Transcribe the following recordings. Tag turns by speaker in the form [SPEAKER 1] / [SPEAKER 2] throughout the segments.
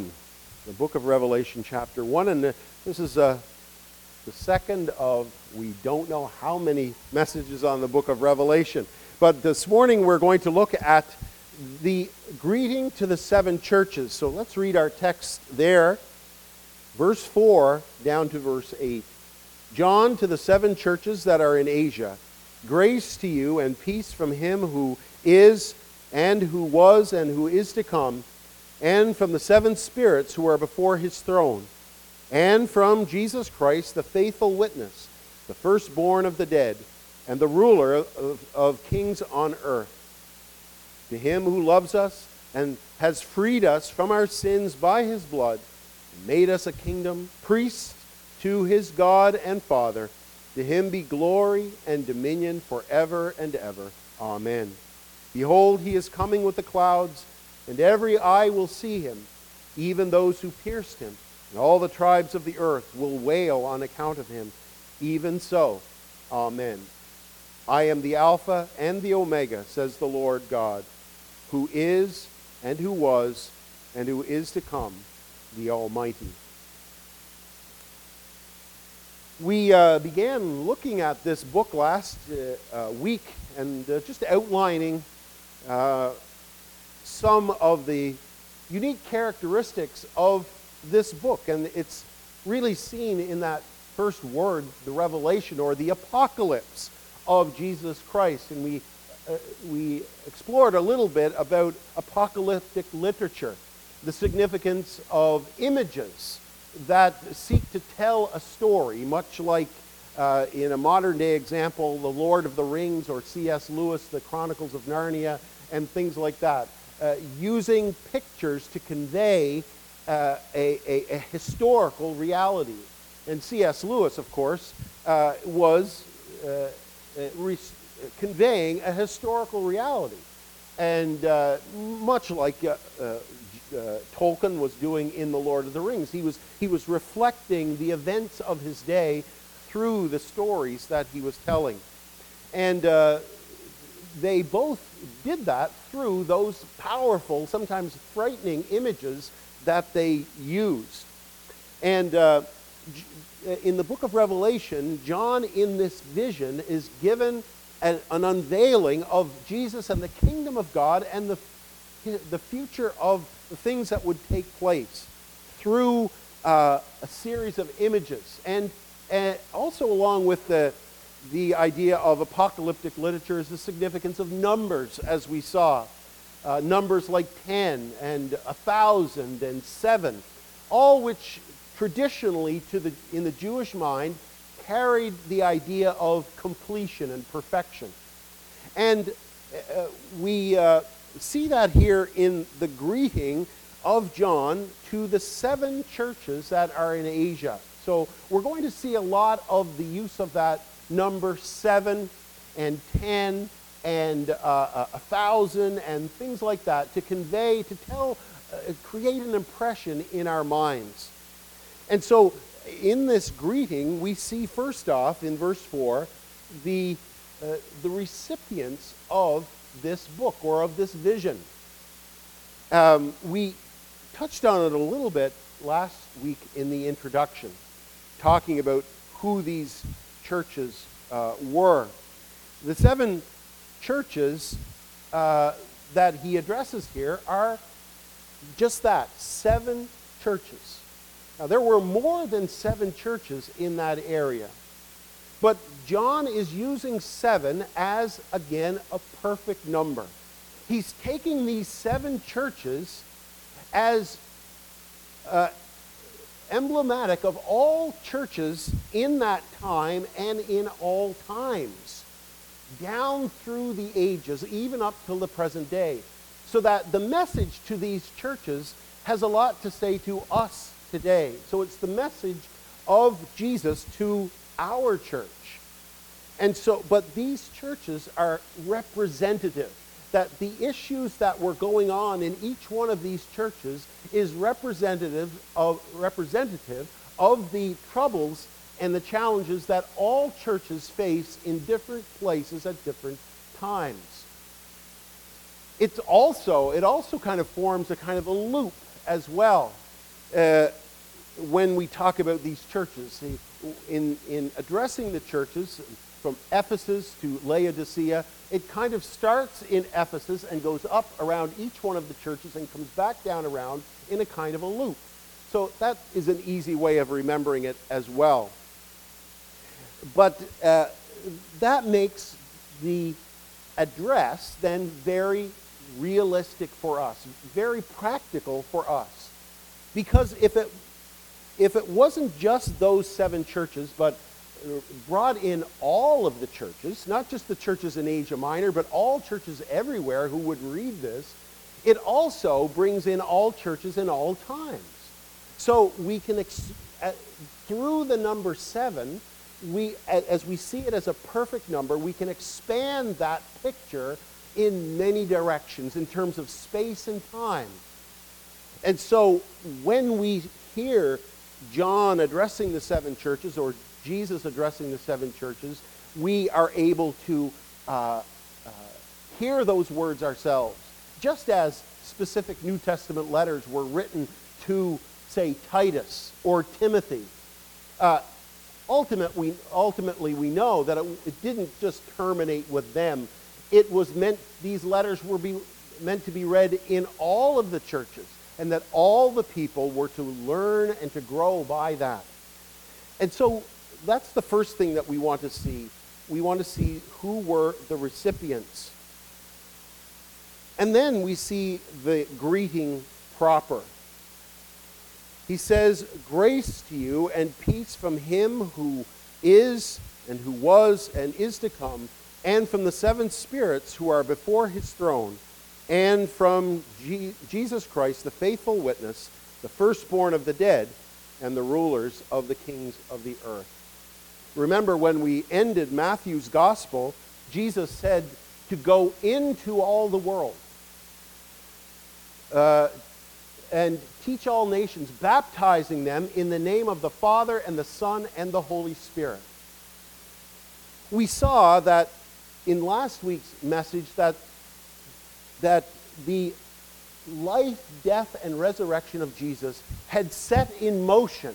[SPEAKER 1] the book of Revelation, chapter 1. And this is uh, the second of, we don't know how many messages on the book of Revelation. But this morning we're going to look at the greeting to the seven churches. So let's read our text there, verse 4 down to verse 8. John to the seven churches that are in Asia, grace to you and peace from him who is, and who was, and who is to come and from the seven spirits who are before his throne, and from Jesus Christ, the faithful witness, the firstborn of the dead, and the ruler of, of kings on earth. To him who loves us and has freed us from our sins by his blood, and made us a kingdom, priests to his God and Father, to him be glory and dominion forever and ever. Amen. Behold, he is coming with the clouds and every eye will see him, even those who pierced him, and all the tribes of the earth will wail on account of him. Even so, Amen. I am the Alpha and the Omega, says the Lord God, who is, and who was, and who is to come, the Almighty. We uh, began looking at this book last uh, uh, week and uh, just outlining uh, some of the unique characteristics of this book. And it's really seen in that first word, the revelation or the apocalypse of Jesus Christ. And we, uh, we explored a little bit about apocalyptic literature, the significance of images that seek to tell a story, much like uh, in a modern day example, The Lord of the Rings or C.S. Lewis, The Chronicles of Narnia, and things like that. Uh, using pictures to convey uh, a, a, a, historical reality. And C.S. Lewis, of course, uh, was uh, uh, re- conveying a historical reality. And much like Tolkien was doing in The Lord of the Rings, he was, he was reflecting the events of his day through the stories that he was telling. And they both did that through those powerful, sometimes frightening images that they used. And uh, in the book of Revelation, John, in this vision, is given an, an, unveiling of Jesus and the kingdom of God and the, the future of the things that would take place through uh, a series of images. And, and also, along with the, the idea of apocalyptic literature is the significance of numbers, as we saw. Uh, numbers like 10 and 1,000 and 7, all which traditionally to the, in the Jewish mind carried the idea of completion and perfection. And uh, we uh, see that here in the greeting of John to the seven churches that are in Asia. So we're going to see a lot of the use of that number seven and ten and uh, a thousand and things like that to convey, to tell, uh, create an impression in our minds. And so in this greeting, we see first off in verse 4 the, uh, the recipients of this book or of this vision. Um, we touched on it a little bit last week in the introduction, talking about who these churches uh, were. The seven churches uh, that he addresses here are just that seven churches. Now, there were more than seven churches in that area. But John is using seven as, again, a perfect number. He's taking these seven churches as uh, emblematic of all churches in that time and in all times, down through the ages, even up till the present day. So that the message to these churches has a lot to say to us today. So it's the message of Jesus to our church. And so, but these churches are representative that the issues that were going on in each one of these churches is representative of, representative of the troubles and the challenges that all churches face in different places at different times. It's also, it also kind of forms a kind of a loop as well. uh, when we talk about these churches. In, in addressing the churches, from Ephesus to Laodicea, it kind of starts in Ephesus and goes up around each one of the churches and comes back down around in a kind of a loop. So that is an easy way of remembering it as well. But uh, that makes the address then very realistic for us, very practical for us. Because if it, if it wasn't just those seven churches, but brought in all of the churches, not just the churches in Asia Minor, but all churches everywhere who would read this, it also brings in all churches in all times. So we can, ex- uh, through the number seven, we, as we see it as a perfect number, we can expand that picture in many directions in terms of space and time. And so when we hear John addressing the seven churches or Jesus addressing the seven churches, we are able to uh, uh, hear those words ourselves. Just as specific New Testament letters were written to, say, Titus or Timothy. Uh, ultimately, ultimately, we know that it, it, didn't just terminate with them. It was meant, these letters were be, meant to be read in all of the churches, and that all the people were to learn and to grow by that. And so that's the first thing that we want to see. We want to see who were the recipients. And then we see the greeting proper. He says, Grace to you and peace from him who is and who was and is to come, and from the seven spirits who are before his throne, and from Je- Jesus Christ, the faithful witness, the firstborn of the dead, and the rulers of the kings of the earth. Remember, when we ended Matthew's gospel, Jesus said to go into all the world uh, and teach all nations, baptizing them in the name of the Father and the Son and the Holy Spirit. We saw that in last week's message that, that the life, death, and resurrection of Jesus had set in motion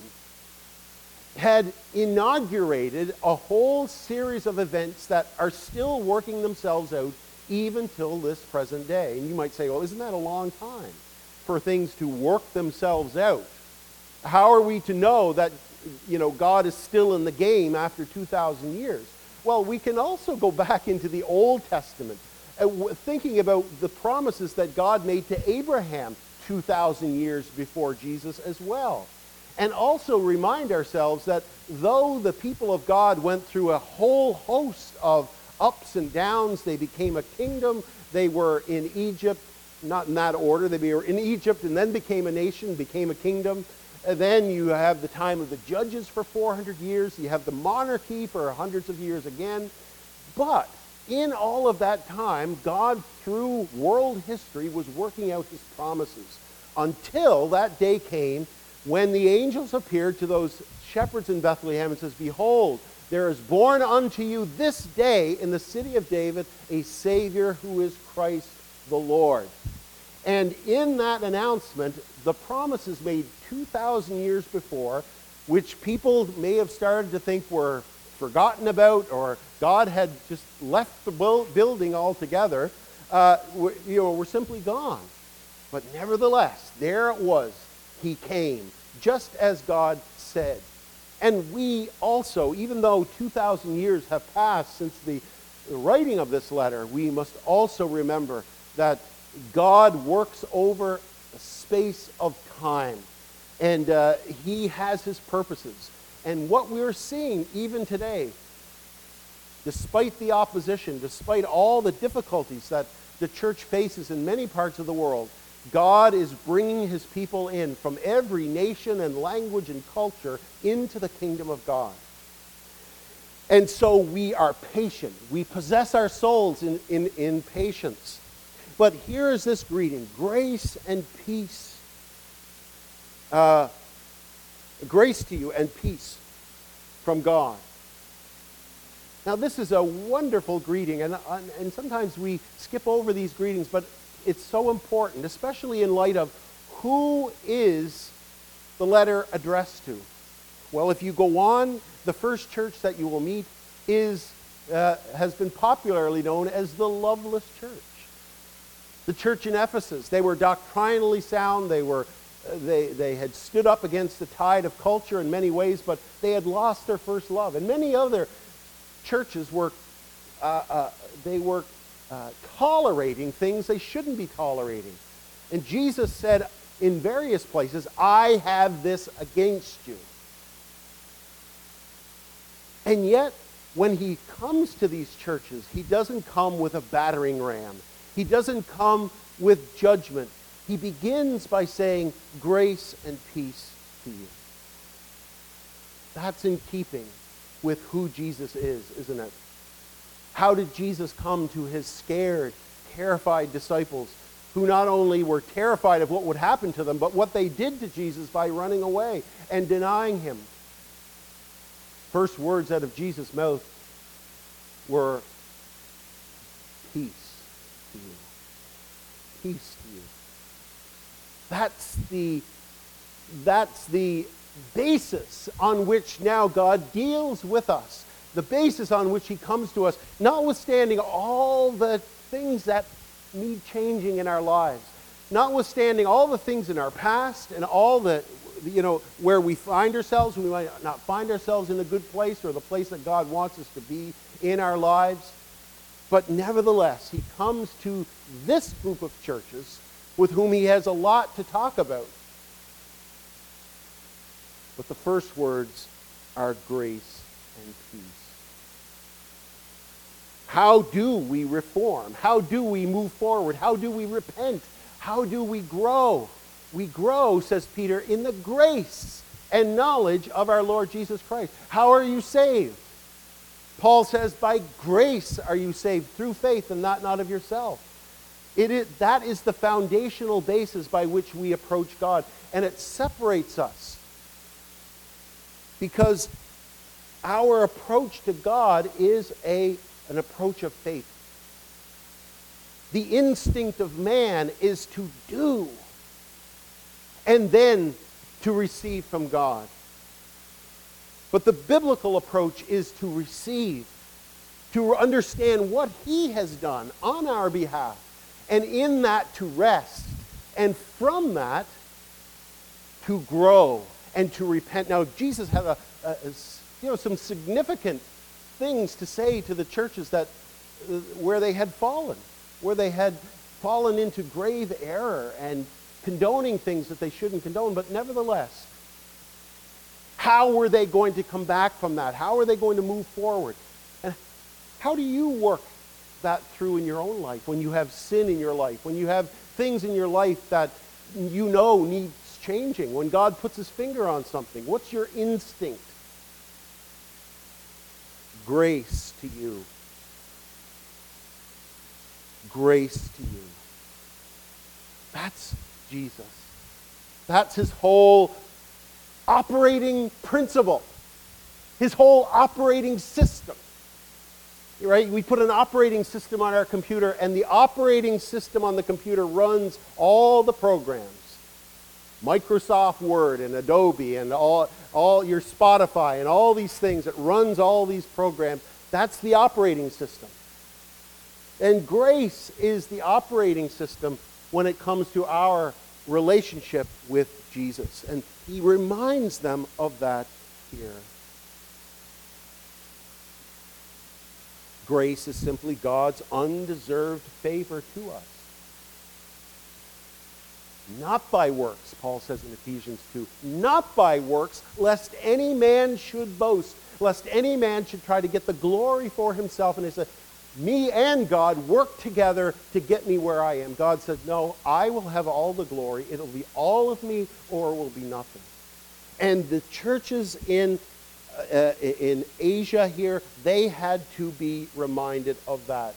[SPEAKER 1] had inaugurated a whole series of events that are still working themselves out even till this present day. And you might say, well, isn't that a long time for things to work themselves out? How are we to know that you know, God is still in the game after 2,000 years? Well, we can also go back into the Old Testament, uh, thinking about the promises that God made to Abraham 2,000 years before Jesus as well and also remind ourselves that though the people of God went through a whole host of ups and downs, they became a kingdom, they were in Egypt, not in that order, they were in Egypt and then became a nation, became a kingdom. And then you have the time of the judges for 400 years, you have the monarchy for hundreds of years again. But in all of that time, God, through world history, was working out his promises until that day came when the angels appeared to those shepherds in Bethlehem and says, Behold, there is born unto you this day in the city of David a Savior who is Christ the Lord. And in that announcement, the promises made 2,000 years before, which people may have started to think were forgotten about or God had just left the building altogether, uh, you know, were simply gone. But nevertheless, there it was he came, just as God said. And we also, even though 2,000 years have passed since the writing of this letter, we must also remember that God works over a space of time. And uh, he has his purposes. And what we're seeing even today, despite the opposition, despite all the difficulties that the church faces in many parts of the world, God is bringing his people in from every nation and language and culture into the kingdom of God. And so we are patient. We possess our souls in, in, in patience. But here is this greeting grace and peace. Uh, grace to you and peace from God. Now, this is a wonderful greeting, and, and sometimes we skip over these greetings, but it's so important, especially in light of who is the letter addressed to? Well, if you go on, the first church that you will meet is, uh, has been popularly known as the Loveless Church. The church in Ephesus, they were doctrinally sound, they, were, uh, they, they had stood up against the tide of culture in many ways, but they had lost their first love. And many other churches were, uh, uh they were uh, tolerating things they shouldn't be tolerating. And Jesus said in various places, I have this against you. And yet, when he comes to these churches, he doesn't come with a battering ram. He doesn't come with judgment. He begins by saying, Grace and peace to you. That's in keeping with who Jesus is, isn't it? How did Jesus come to his scared, terrified disciples who not only were terrified of what would happen to them, but what they did to Jesus by running away and denying him? First words out of Jesus' mouth were, Peace to you. Peace to you. That's the, that's the basis on which now God deals with us. The basis on which He comes to us, notwithstanding all the things that need changing in our lives, notwithstanding all the things in our past and all the, you know, where we find ourselves, we might not find ourselves in a good place or the place that God wants us to be in our lives. But nevertheless, he comes to this group of churches with whom he has a lot to talk about. But the first words are grace and peace. How do we reform? How do we move forward? How do we repent? How do we grow? We grow, says Peter, in the grace and knowledge of our Lord Jesus Christ. How are you saved? Paul says, by grace are you saved through faith and not, not of yourself. It is, that is the foundational basis by which we approach God. And it separates us. Because our approach to God is a, an approach of faith. The instinct of man is to do and then to receive from God. But the biblical approach is to receive, to understand what He has done on our behalf, and in that to rest, and from that to grow and to repent. Now, Jesus had a, a, a you know, some significant things to say to the churches that, uh, where they had fallen, where they had fallen into grave error and condoning things that they shouldn't condone, but nevertheless, how were they going to come back from that? How are they going to move forward? And how do you work that through in your own life when you have sin in your life, when you have things in your life that you know needs changing, when God puts his finger on something? What's your instinct? Grace to you. Grace to you. That's Jesus. That's his whole operating principle, his whole operating system. Right? We put an operating system on our computer, and the operating system on the computer runs all the programs. Microsoft Word and Adobe and all, all your Spotify and all these things. It runs all these programs. That's the operating system. And grace is the operating system when it comes to our relationship with Jesus. And he reminds them of that here. Grace is simply God's undeserved favor to us. Not by works, Paul says in Ephesians 2. Not by works, lest any man should boast, lest any man should try to get the glory for himself. And he said, me and God work together to get me where I am. God said, No, I will have all the glory. It'll be all of me or it will be nothing. And the churches in, uh, in Asia here, they had to be reminded of that.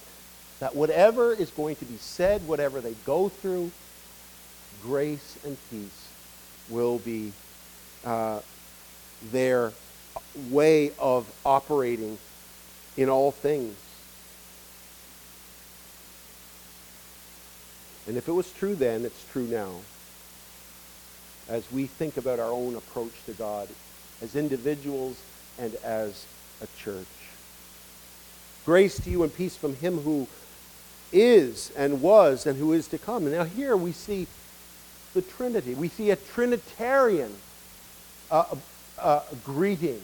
[SPEAKER 1] That whatever is going to be said, whatever they go through, grace and peace will be uh, their way of operating in all things. And if it was true then, it's true now. as we think about our own approach to God as individuals and as a church. Grace to you and peace from him who is and was and who is to come. And now here we see the Trinity. We see a Trinitarian uh, uh, greeting.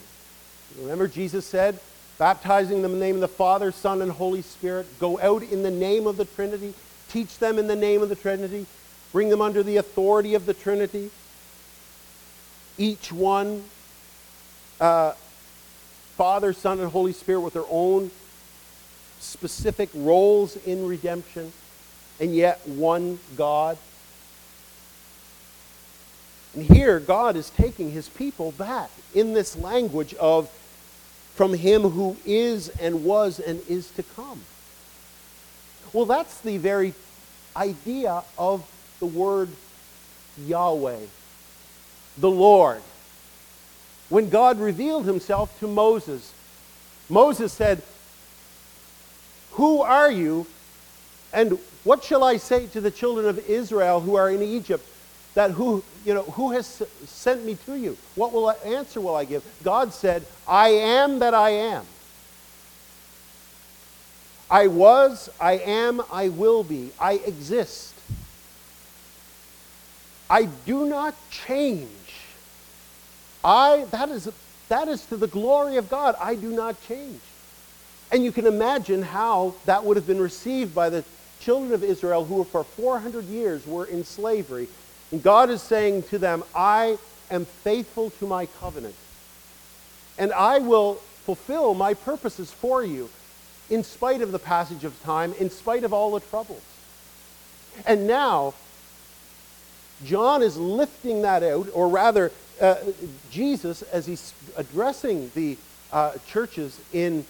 [SPEAKER 1] Remember, Jesus said, baptizing them in the name of the Father, Son, and Holy Spirit. Go out in the name of the Trinity. Teach them in the name of the Trinity. Bring them under the authority of the Trinity. Each one, uh, Father, Son, and Holy Spirit, with their own specific roles in redemption, and yet one God. And here, God is taking his people back in this language of from him who is and was and is to come. Well, that's the very idea of the word Yahweh, the Lord. When God revealed himself to Moses, Moses said, Who are you? And what shall I say to the children of Israel who are in Egypt? That who, you know, who has sent me to you? What will I, answer will I give? God said, I am that I am. I was, I am, I will be. I exist. I do not change. I, that is, that is to the glory of God. I do not change. And you can imagine how that would have been received by the children of Israel who for 400 years were in slavery and God is saying to them, I am faithful to my covenant. And I will fulfill my purposes for you in spite of the passage of time, in spite of all the troubles. And now, John is lifting that out, or rather, uh, Jesus, as he's addressing the uh, churches in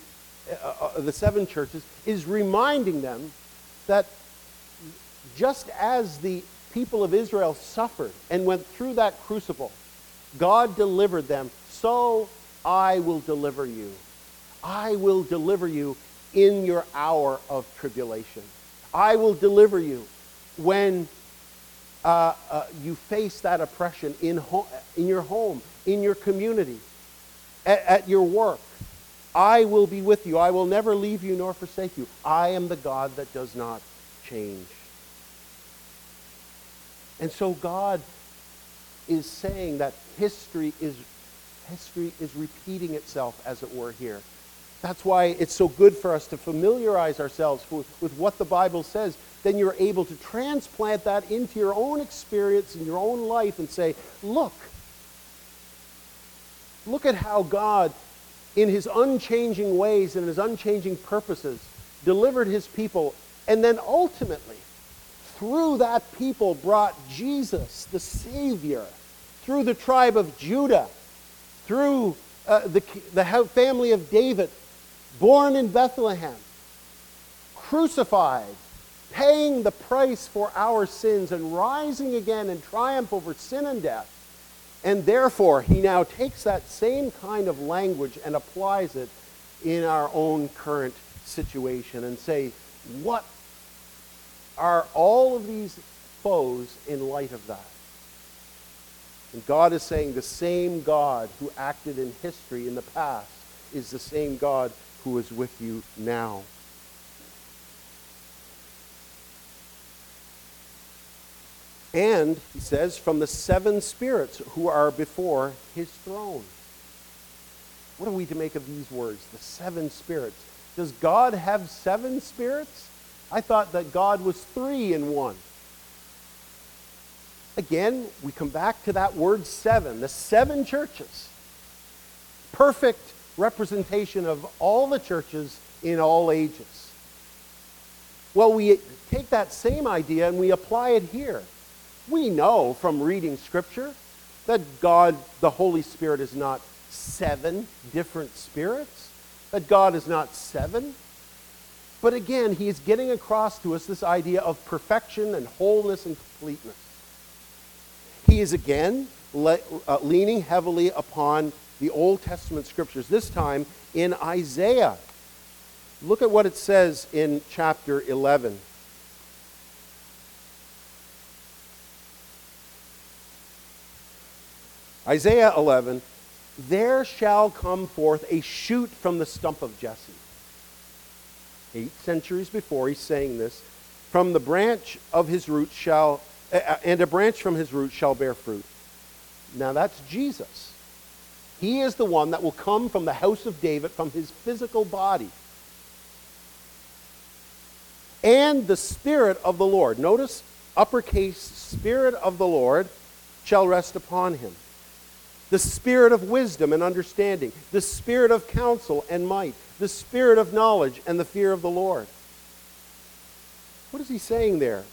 [SPEAKER 1] uh, uh the seven churches, is reminding them that just as the people of Israel suffered and went through that crucible, God delivered them. So I will deliver you. I will deliver you in your hour of tribulation. I will deliver you when uh, uh, you face that oppression in, ho- in your home, in your community, at, at your work. I will be with you. I will never leave you nor forsake you. I am the God that does not change. And so God is saying that history is, history is repeating itself, as it were, here. That's why it's so good for us to familiarize ourselves with, with what the Bible says. Then you're able to transplant that into your own experience in your own life and say, look, look at how God, in his unchanging ways and his unchanging purposes, delivered his people and then ultimately through that people brought Jesus, the Savior, through the tribe of Judah, through uh, the, the family of David, born in Bethlehem, crucified, paying the price for our sins, and rising again in triumph over sin and death. And therefore, he now takes that same kind of language and applies it in our own current situation and say, what are all of these foes in light of that? And God is saying the same God who acted in history in the past is the same God who is with you now. And, he says, from the seven spirits who are before his throne. What are we to make of these words? The seven spirits. Does God have seven spirits? I thought that God was three in one. Again, we come back to that word seven, the seven churches. Perfect representation of all the churches in all ages. Well, we take that same idea and we apply it here. We know from reading Scripture that God, the Holy Spirit, is not seven different spirits, that God is not seven but again, he is getting across to us this idea of perfection and wholeness and completeness. He is again le- uh, leaning heavily upon the Old Testament scriptures, this time in Isaiah. Look at what it says in chapter 11. Isaiah 11, there shall come forth a shoot from the stump of Jesse. Eight centuries before, he's saying this. From the branch of his root shall, and a branch from his root shall bear fruit. Now that's Jesus. He is the one that will come from the house of David, from his physical body. And the Spirit of the Lord. Notice uppercase, Spirit of the Lord shall rest upon him. The Spirit of wisdom and understanding, the Spirit of counsel and might, the Spirit of knowledge and the fear of the Lord. What is he saying there?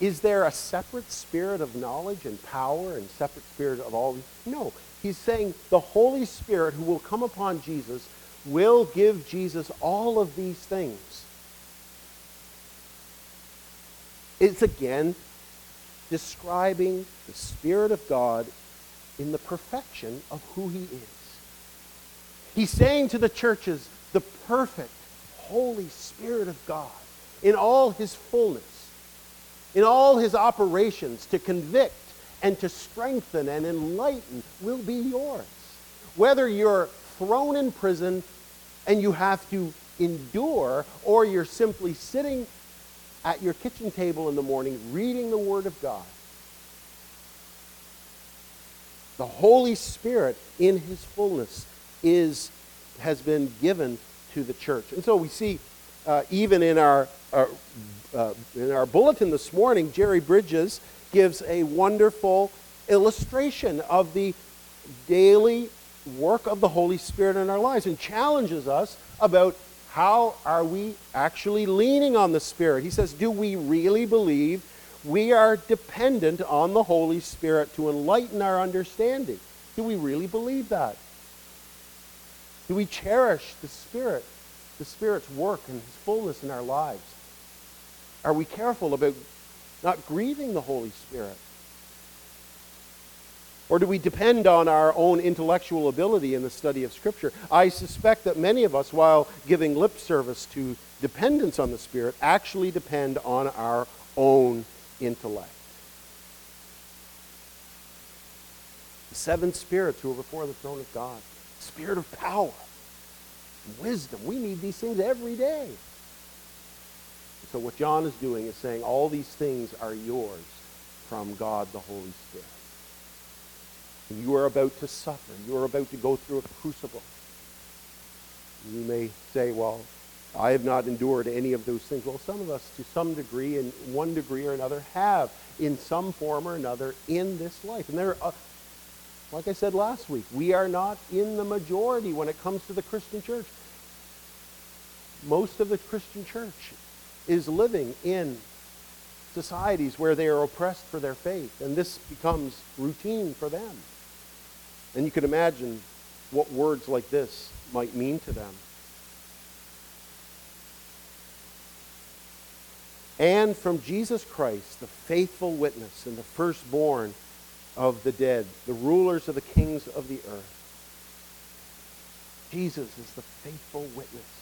[SPEAKER 1] Is there a separate spirit of knowledge and power and separate spirit of all? These? No. He's saying the Holy Spirit who will come upon Jesus will give Jesus all of these things. It's again describing the Spirit of God in the perfection of who he is. He's saying to the churches, the perfect Holy Spirit of God in all his fullness, in all his operations to convict and to strengthen and enlighten will be yours. Whether you're thrown in prison and you have to endure, or you're simply sitting at your kitchen table in the morning reading the Word of God. The Holy Spirit in his fullness is, has been given to the church. And so we see uh, even in our, our uh, in our bulletin this morning, Jerry Bridges gives a wonderful illustration of the daily work of the Holy Spirit in our lives and challenges us about how are we actually leaning on the Spirit. He says, Do we really believe we are dependent on the Holy Spirit to enlighten our understanding? Do we really believe that? Do we cherish the Spirit, the Spirit's work and His fullness in our lives? Are we careful about not grieving the Holy Spirit? Or do we depend on our own intellectual ability in the study of Scripture? I suspect that many of us, while giving lip service to dependence on the Spirit, actually depend on our own intellect. The seven spirits who are before the throne of God spirit of power, wisdom. We need these things every day. So, what John is doing is saying all these things are yours from God the Holy Spirit. And You are about to suffer. You are about to go through a crucible. You may say, well, I have not endured any of those things. Well, some of us, to some degree, in one degree or another, have in some form or another in this life. And there, are, like I said last week, we are not in the majority when it comes to the Christian church. Most of the Christian church is living in societies where they are oppressed for their faith, and this becomes routine for them. And you can imagine what words like this might mean to them. And from Jesus Christ, the faithful witness and the firstborn of the dead, the rulers of the kings of the earth. Jesus is the faithful witness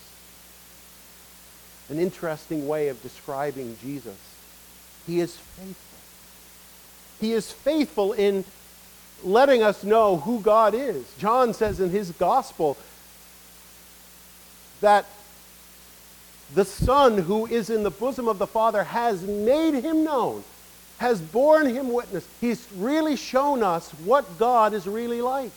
[SPEAKER 1] an interesting way of describing Jesus. He is faithful. He is faithful in letting us know who God is. John says in his gospel that the Son who is in the bosom of the Father has made him known, has borne him witness. He's really shown us what God is really like.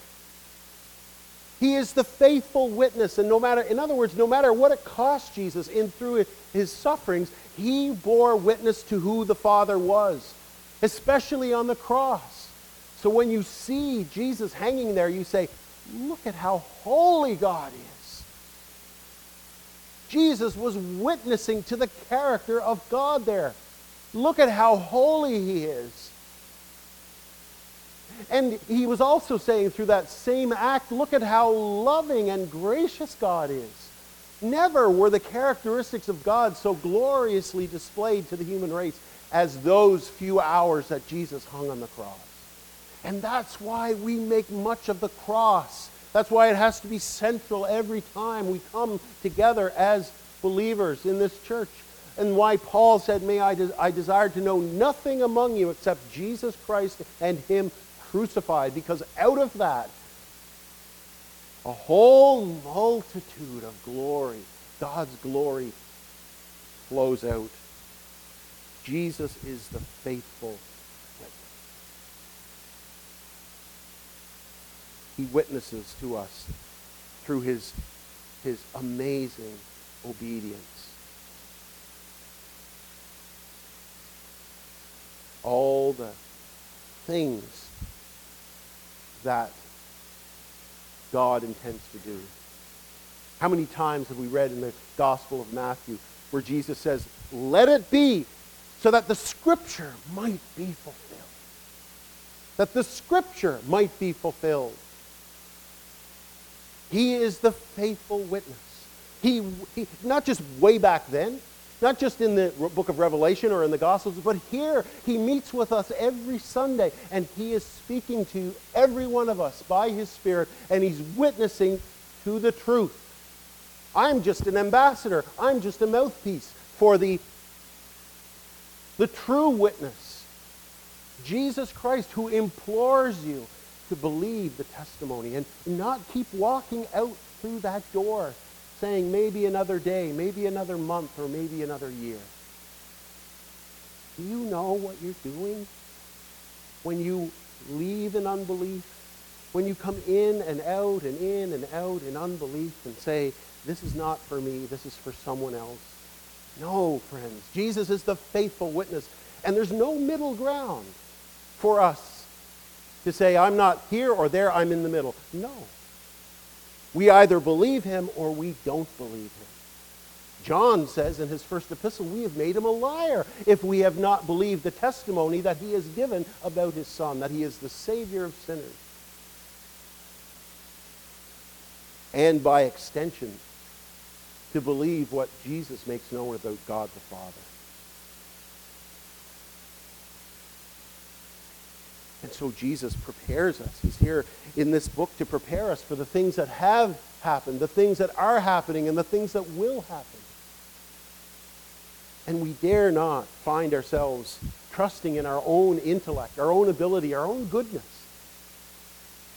[SPEAKER 1] He is the faithful witness. And no matter, in other words, no matter what it cost Jesus in through his sufferings, he bore witness to who the Father was, especially on the cross. So when you see Jesus hanging there, you say, look at how holy God is. Jesus was witnessing to the character of God there. Look at how holy he is. And he was also saying through that same act, look at how loving and gracious God is. Never were the characteristics of God so gloriously displayed to the human race as those few hours that Jesus hung on the cross. And that's why we make much of the cross. That's why it has to be central every time we come together as believers in this church. And why Paul said, May I, de- I desire to know nothing among you except Jesus Christ and Him crucified, because out of that, a whole multitude of glory, God's glory, flows out. Jesus is the faithful witness. He witnesses to us through his, his amazing obedience. All the things that God intends to do. How many times have we read in the Gospel of Matthew where Jesus says, Let it be so that the Scripture might be fulfilled? That the Scripture might be fulfilled. He is the faithful witness. He, he, not just way back then, not just in the book of Revelation or in the Gospels, but here he meets with us every Sunday and he is speaking to every one of us by his Spirit and he's witnessing to the truth. I'm just an ambassador, I'm just a mouthpiece for the, the true witness, Jesus Christ, who implores you to believe the testimony and not keep walking out through that door saying maybe another day, maybe another month, or maybe another year. Do you know what you're doing when you leave in unbelief? When you come in and out and in and out in unbelief and say, this is not for me, this is for someone else. No, friends. Jesus is the faithful witness. And there's no middle ground for us to say, I'm not here or there, I'm in the middle. No. We either believe him or we don't believe him. John says in his first epistle, we have made him a liar if we have not believed the testimony that he has given about his son, that he is the Savior of sinners. And by extension, to believe what Jesus makes known about God the Father. And so Jesus prepares us. He's here in this book to prepare us for the things that have happened, the things that are happening, and the things that will happen. And we dare not find ourselves trusting in our own intellect, our own ability, our own goodness,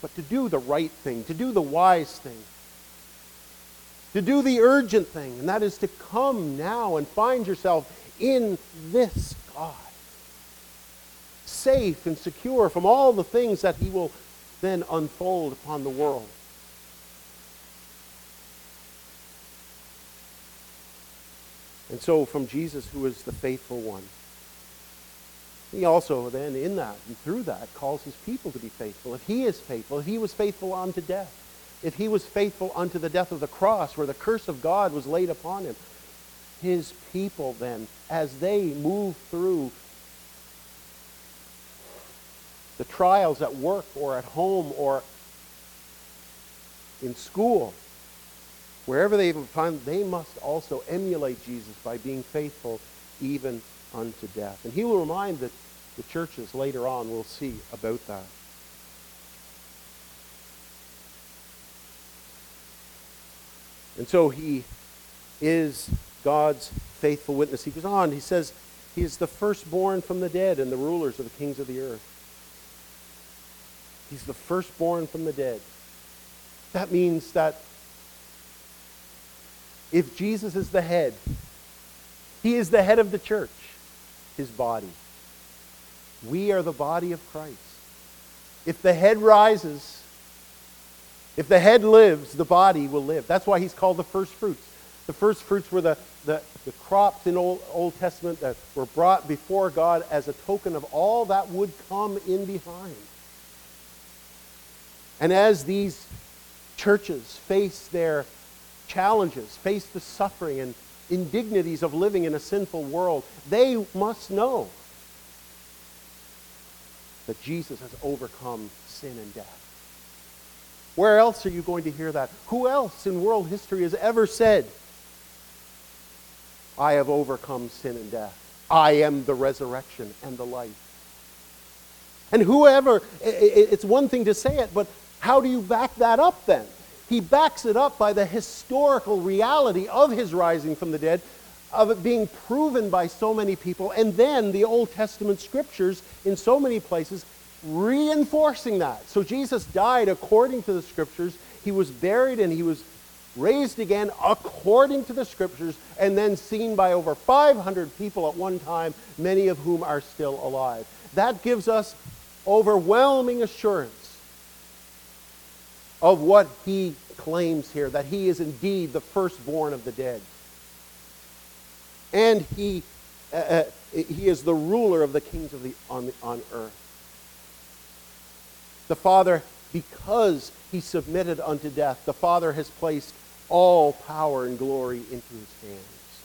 [SPEAKER 1] but to do the right thing, to do the wise thing, to do the urgent thing, and that is to come now and find yourself in this God safe and secure from all the things that he will then unfold upon the world. And so, from Jesus, who is the faithful one, he also then, in that and through that, calls his people to be faithful. If he is faithful, if he was faithful unto death, if he was faithful unto the death of the cross, where the curse of God was laid upon him, his people then, as they move through the trials at work or at home or in school, wherever they find, they must also emulate Jesus by being faithful even unto death. And he will remind that the churches later on, we'll see about that. And so he is God's faithful witness. He goes on, he says, He is the firstborn from the dead and the rulers of the kings of the earth. He's the firstborn from the dead. That means that if Jesus is the head, he is the head of the church, his body. We are the body of Christ. If the head rises, if the head lives, the body will live. That's why he's called the first fruits. The first fruits were the, the, the crops in Old, Old Testament that were brought before God as a token of all that would come in behind. And as these churches face their challenges, face the suffering and indignities of living in a sinful world, they must know that Jesus has overcome sin and death. Where else are you going to hear that? Who else in world history has ever said, I have overcome sin and death? I am the resurrection and the life. And whoever, it's one thing to say it, but how do you back that up then? He backs it up by the historical reality of his rising from the dead, of it being proven by so many people, and then the Old Testament scriptures in so many places reinforcing that. So Jesus died according to the scriptures. He was buried and he was raised again according to the scriptures, and then seen by over 500 people at one time, many of whom are still alive. That gives us overwhelming assurance of what he claims here that he is indeed the firstborn of the dead. And he, uh, uh, he is the ruler of the kings of the, on, the, on earth. The Father, because he submitted unto death, the Father has placed all power and glory into his hands.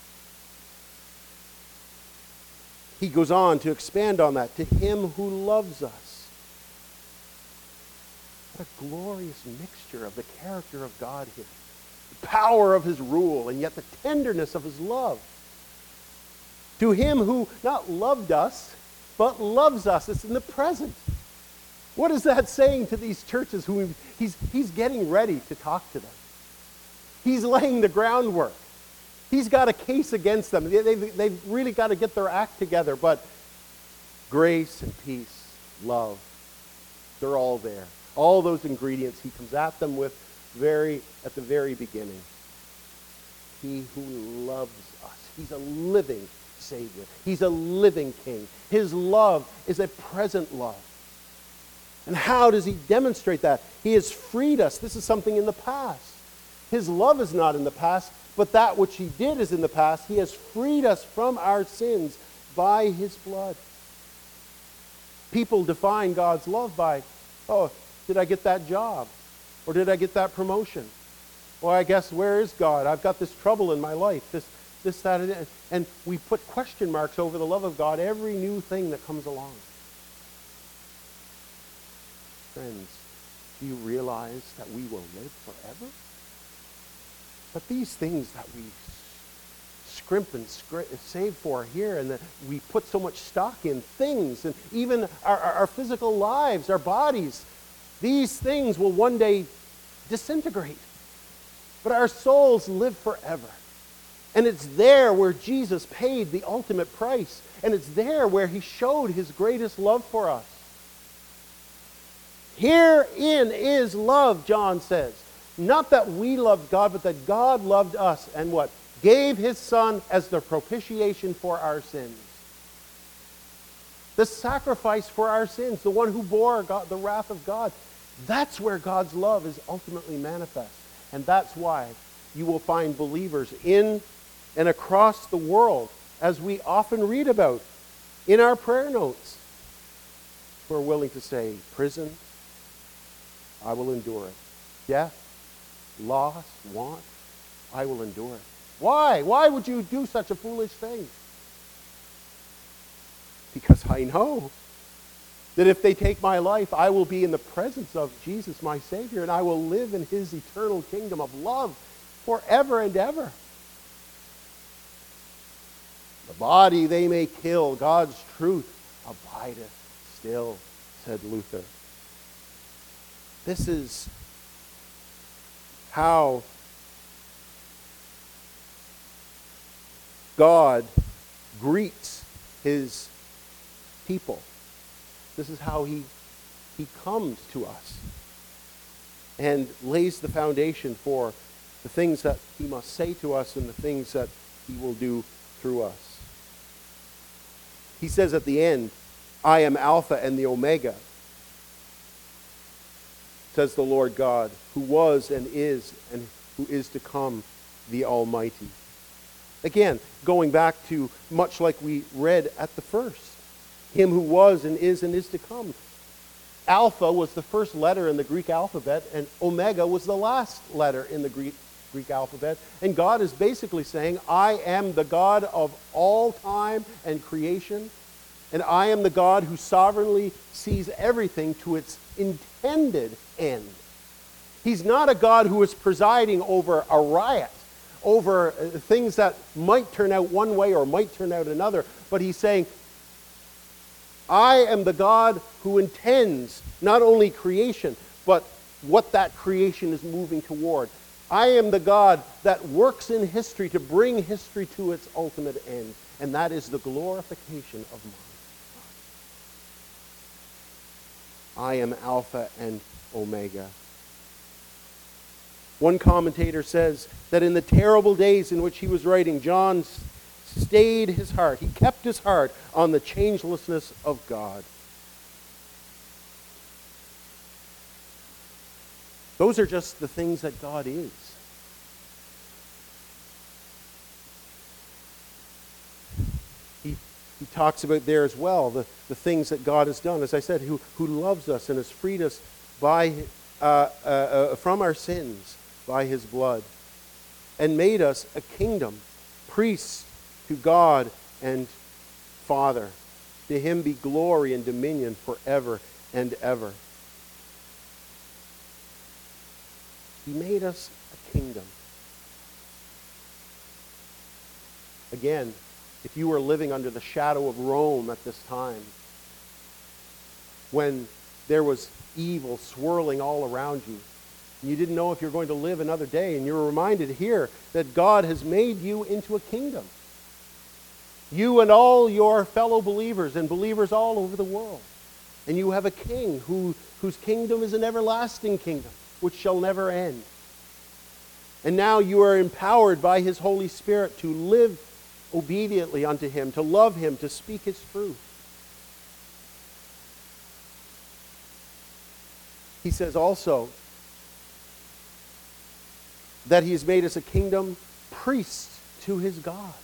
[SPEAKER 1] He goes on to expand on that. To him who loves us. A glorious mixture of the character of God here. The power of his rule, and yet the tenderness of his love. To him who not loved us, but loves us. It's in the present. What is that saying to these churches who he's, he's getting ready to talk to them? He's laying the groundwork. He's got a case against them. They, they've, they've really got to get their act together. But grace and peace, love, they're all there. All those ingredients he comes at them with very at the very beginning. He who loves us. He's a living Savior. He's a living King. His love is a present love. And how does he demonstrate that? He has freed us. This is something in the past. His love is not in the past, but that which he did is in the past. He has freed us from our sins by his blood. People define God's love by, oh, did I get that job? Or did I get that promotion? Well, I guess where is God? I've got this trouble in my life, this, this, that, and, and we put question marks over the love of God every new thing that comes along. Friends, do you realize that we will live forever? But these things that we scrimp and save for here and that we put so much stock in things and even our, our, our physical lives, our bodies, these things will one day disintegrate. But our souls live forever. And it's there where Jesus paid the ultimate price. And it's there where he showed his greatest love for us. Herein is love, John says. Not that we loved God, but that God loved us and what? Gave his son as the propitiation for our sins. The sacrifice for our sins, the one who bore God, the wrath of God. That's where God's love is ultimately manifest. And that's why you will find believers in and across the world, as we often read about in our prayer notes, who are willing to say, Prison, I will endure it. Death, loss, want, I will endure it. Why? Why would you do such a foolish thing? Because I know that if they take my life, I will be in the presence of Jesus, my Savior, and I will live in his eternal kingdom of love forever and ever. The body they may kill, God's truth abideth still, said Luther. This is how God greets his people. This is how he, he comes to us and lays the foundation for the things that he must say to us and the things that he will do through us. He says at the end, I am Alpha and the Omega, says the Lord God, who was and is and who is to come, the Almighty. Again, going back to much like we read at the first Him who was and is and is to come. Alpha was the first letter in the Greek alphabet, and Omega was the last letter in the Greek, Greek alphabet. And God is basically saying, I am the God of all time and creation, and I am the God who sovereignly sees everything to its intended end. He's not a God who is presiding over a riot, over uh, things that might turn out one way or might turn out another, but he's saying, I am the God who intends not only creation, but what that creation is moving toward. I am the God that works in history to bring history to its ultimate end, and that is the glorification of man. I am Alpha and Omega. One commentator says that in the terrible days in which he was writing, John stayed his heart. He kept his heart on the changelessness of God. Those are just the things that God is. He, he talks about there as well the, the things that God has done. As I said, who, who loves us and has freed us by, uh, uh, uh, from our sins by his blood and made us a kingdom, priests to God and Father. To him be glory and dominion forever and ever. He made us a kingdom. Again, if you were living under the shadow of Rome at this time, when there was evil swirling all around you, and you didn't know if you're going to live another day, and you're reminded here that God has made you into a kingdom. You and all your fellow believers and believers all over the world. And you have a king who, whose kingdom is an everlasting kingdom which shall never end. And now you are empowered by his Holy Spirit to live obediently unto him, to love him, to speak his truth. He says also that he has made us a kingdom, priests to his God.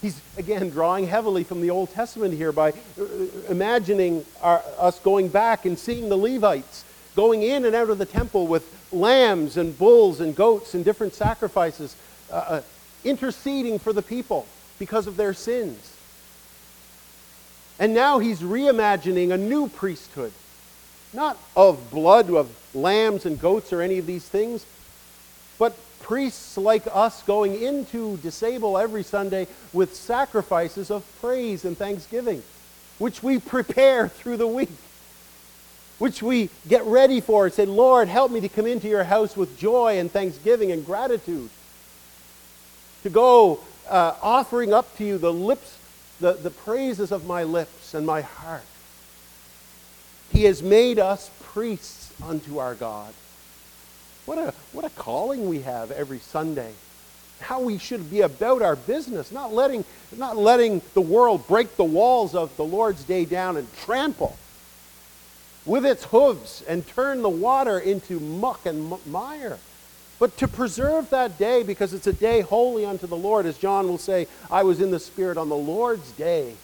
[SPEAKER 1] He's, again, drawing heavily from the Old Testament here by uh, imagining our, us going back and seeing the Levites going in and out of the temple with lambs and bulls and goats and different sacrifices, uh, uh, interceding for the people because of their sins. And now he's reimagining a new priesthood, not of blood of lambs and goats or any of these things, but priests like us going into disable every Sunday with sacrifices of praise and thanksgiving, which we prepare through the week which we get ready for and say, Lord, help me to come into your house with joy and thanksgiving and gratitude. To go uh, offering up to you the lips, the, the praises of my lips and my heart. He has made us priests unto our God. What a, what a calling we have every Sunday. How we should be about our business, not letting, not letting the world break the walls of the Lord's day down and trample with its hooves and turn the water into muck and mire. But to preserve that day, because it's a day holy unto the Lord, as John will say, I was in the Spirit on the Lord's day.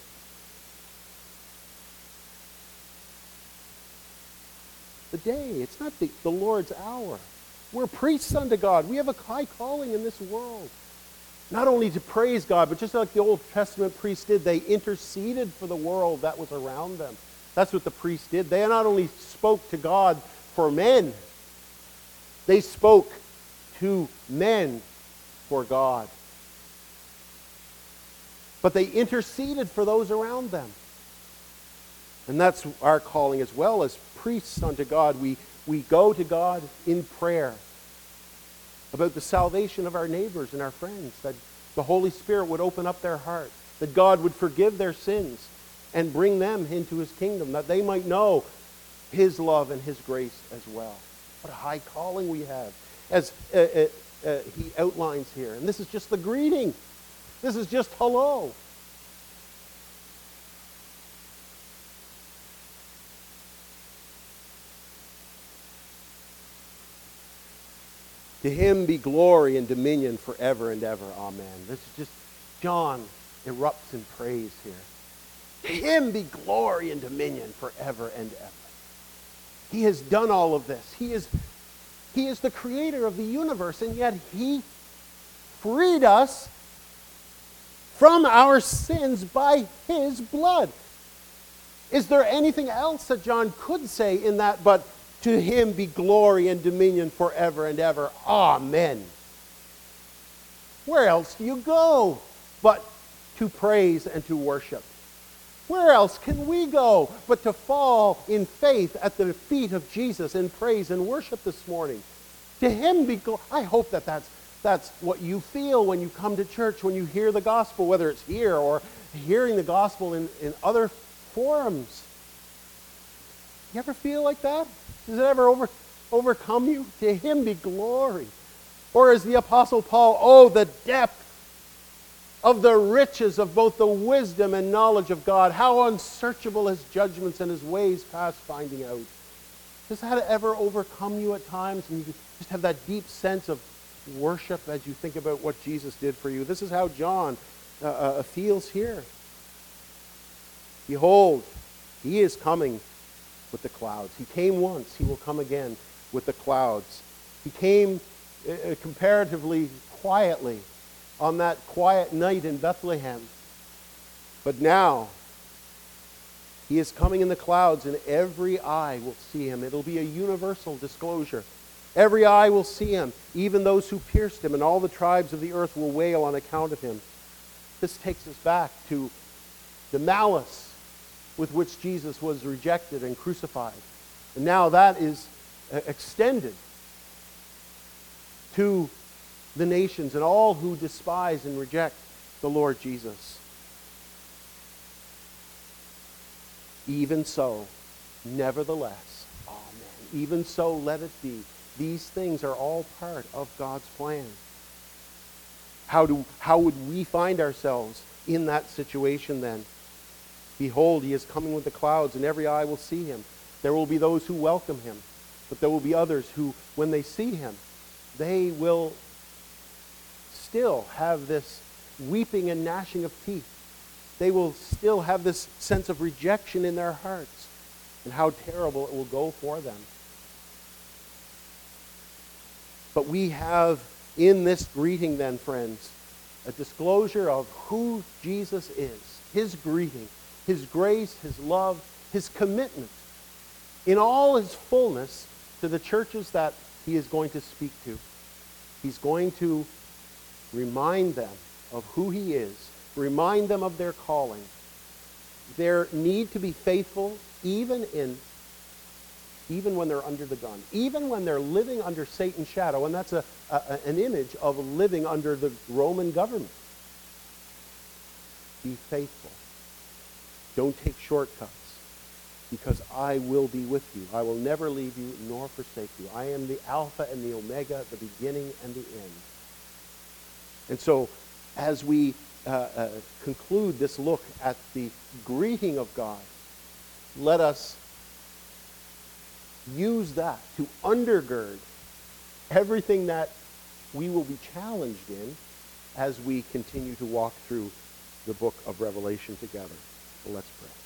[SPEAKER 1] The day, it's not the, the Lord's hour. We're priests unto God. We have a high calling in this world. Not only to praise God, but just like the Old Testament priests did, they interceded for the world that was around them. That's what the priests did. They not only spoke to God for men, they spoke to men for God. But they interceded for those around them. And that's our calling as well as priests unto God. We, we go to God in prayer about the salvation of our neighbors and our friends, that the Holy Spirit would open up their heart, that God would forgive their sins, and bring them into his kingdom, that they might know his love and his grace as well. What a high calling we have, as uh, uh, uh, he outlines here. And this is just the greeting. This is just hello. To him be glory and dominion forever and ever. Amen. This is just, John erupts in praise here. To him be glory and dominion forever and ever. He has done all of this. He is, he is the creator of the universe, and yet he freed us from our sins by his blood. Is there anything else that John could say in that but to him be glory and dominion forever and ever? Amen. Where else do you go but to praise and to worship? Where else can we go but to fall in faith at the feet of Jesus in praise and worship this morning? To him be glory. I hope that that's, that's what you feel when you come to church, when you hear the gospel, whether it's here or hearing the gospel in, in other forums. You ever feel like that? Does it ever over, overcome you? To him be glory. Or as the Apostle Paul, oh, the depth of the riches of both the wisdom and knowledge of God. How unsearchable his judgments and his ways past finding out. Does that ever overcome you at times and you just have that deep sense of worship as you think about what Jesus did for you? This is how John uh, uh, feels here. Behold, he is coming with the clouds. He came once, he will come again with the clouds. He came uh, uh comparatively quietly on that quiet night in Bethlehem. But now, he is coming in the clouds, and every eye will see him. It'll be a universal disclosure. Every eye will see him, even those who pierced him, and all the tribes of the earth will wail on account of him. This takes us back to the malice with which Jesus was rejected and crucified. And now that is uh, extended to the nations and all who despise and reject the Lord Jesus. Even so, nevertheless, amen. Even so, let it be. These things are all part of God's plan. How, do, how would we find ourselves in that situation then? Behold, he is coming with the clouds, and every eye will see him. There will be those who welcome him, but there will be others who, when they see him, they will still have this weeping and gnashing of teeth. They will still have this sense of rejection in their hearts and how terrible it will go for them. But we have in this greeting, then, friends, a disclosure of who Jesus is, his greeting, his grace, his love, his commitment in all his fullness to the churches that he is going to speak to. He's going to Remind them of who he is. Remind them of their calling. Their need to be faithful even in even when they're under the gun, even when they're living under Satan's shadow, and that's a, a, an image of living under the Roman government. Be faithful. Don't take shortcuts, because I will be with you. I will never leave you nor forsake you. I am the Alpha and the Omega, the beginning and the end. And so, as we uh, uh, conclude this look at the greeting of God, let us use that to undergird everything that we will be challenged in as we continue to walk through the book of Revelation together. Let's pray.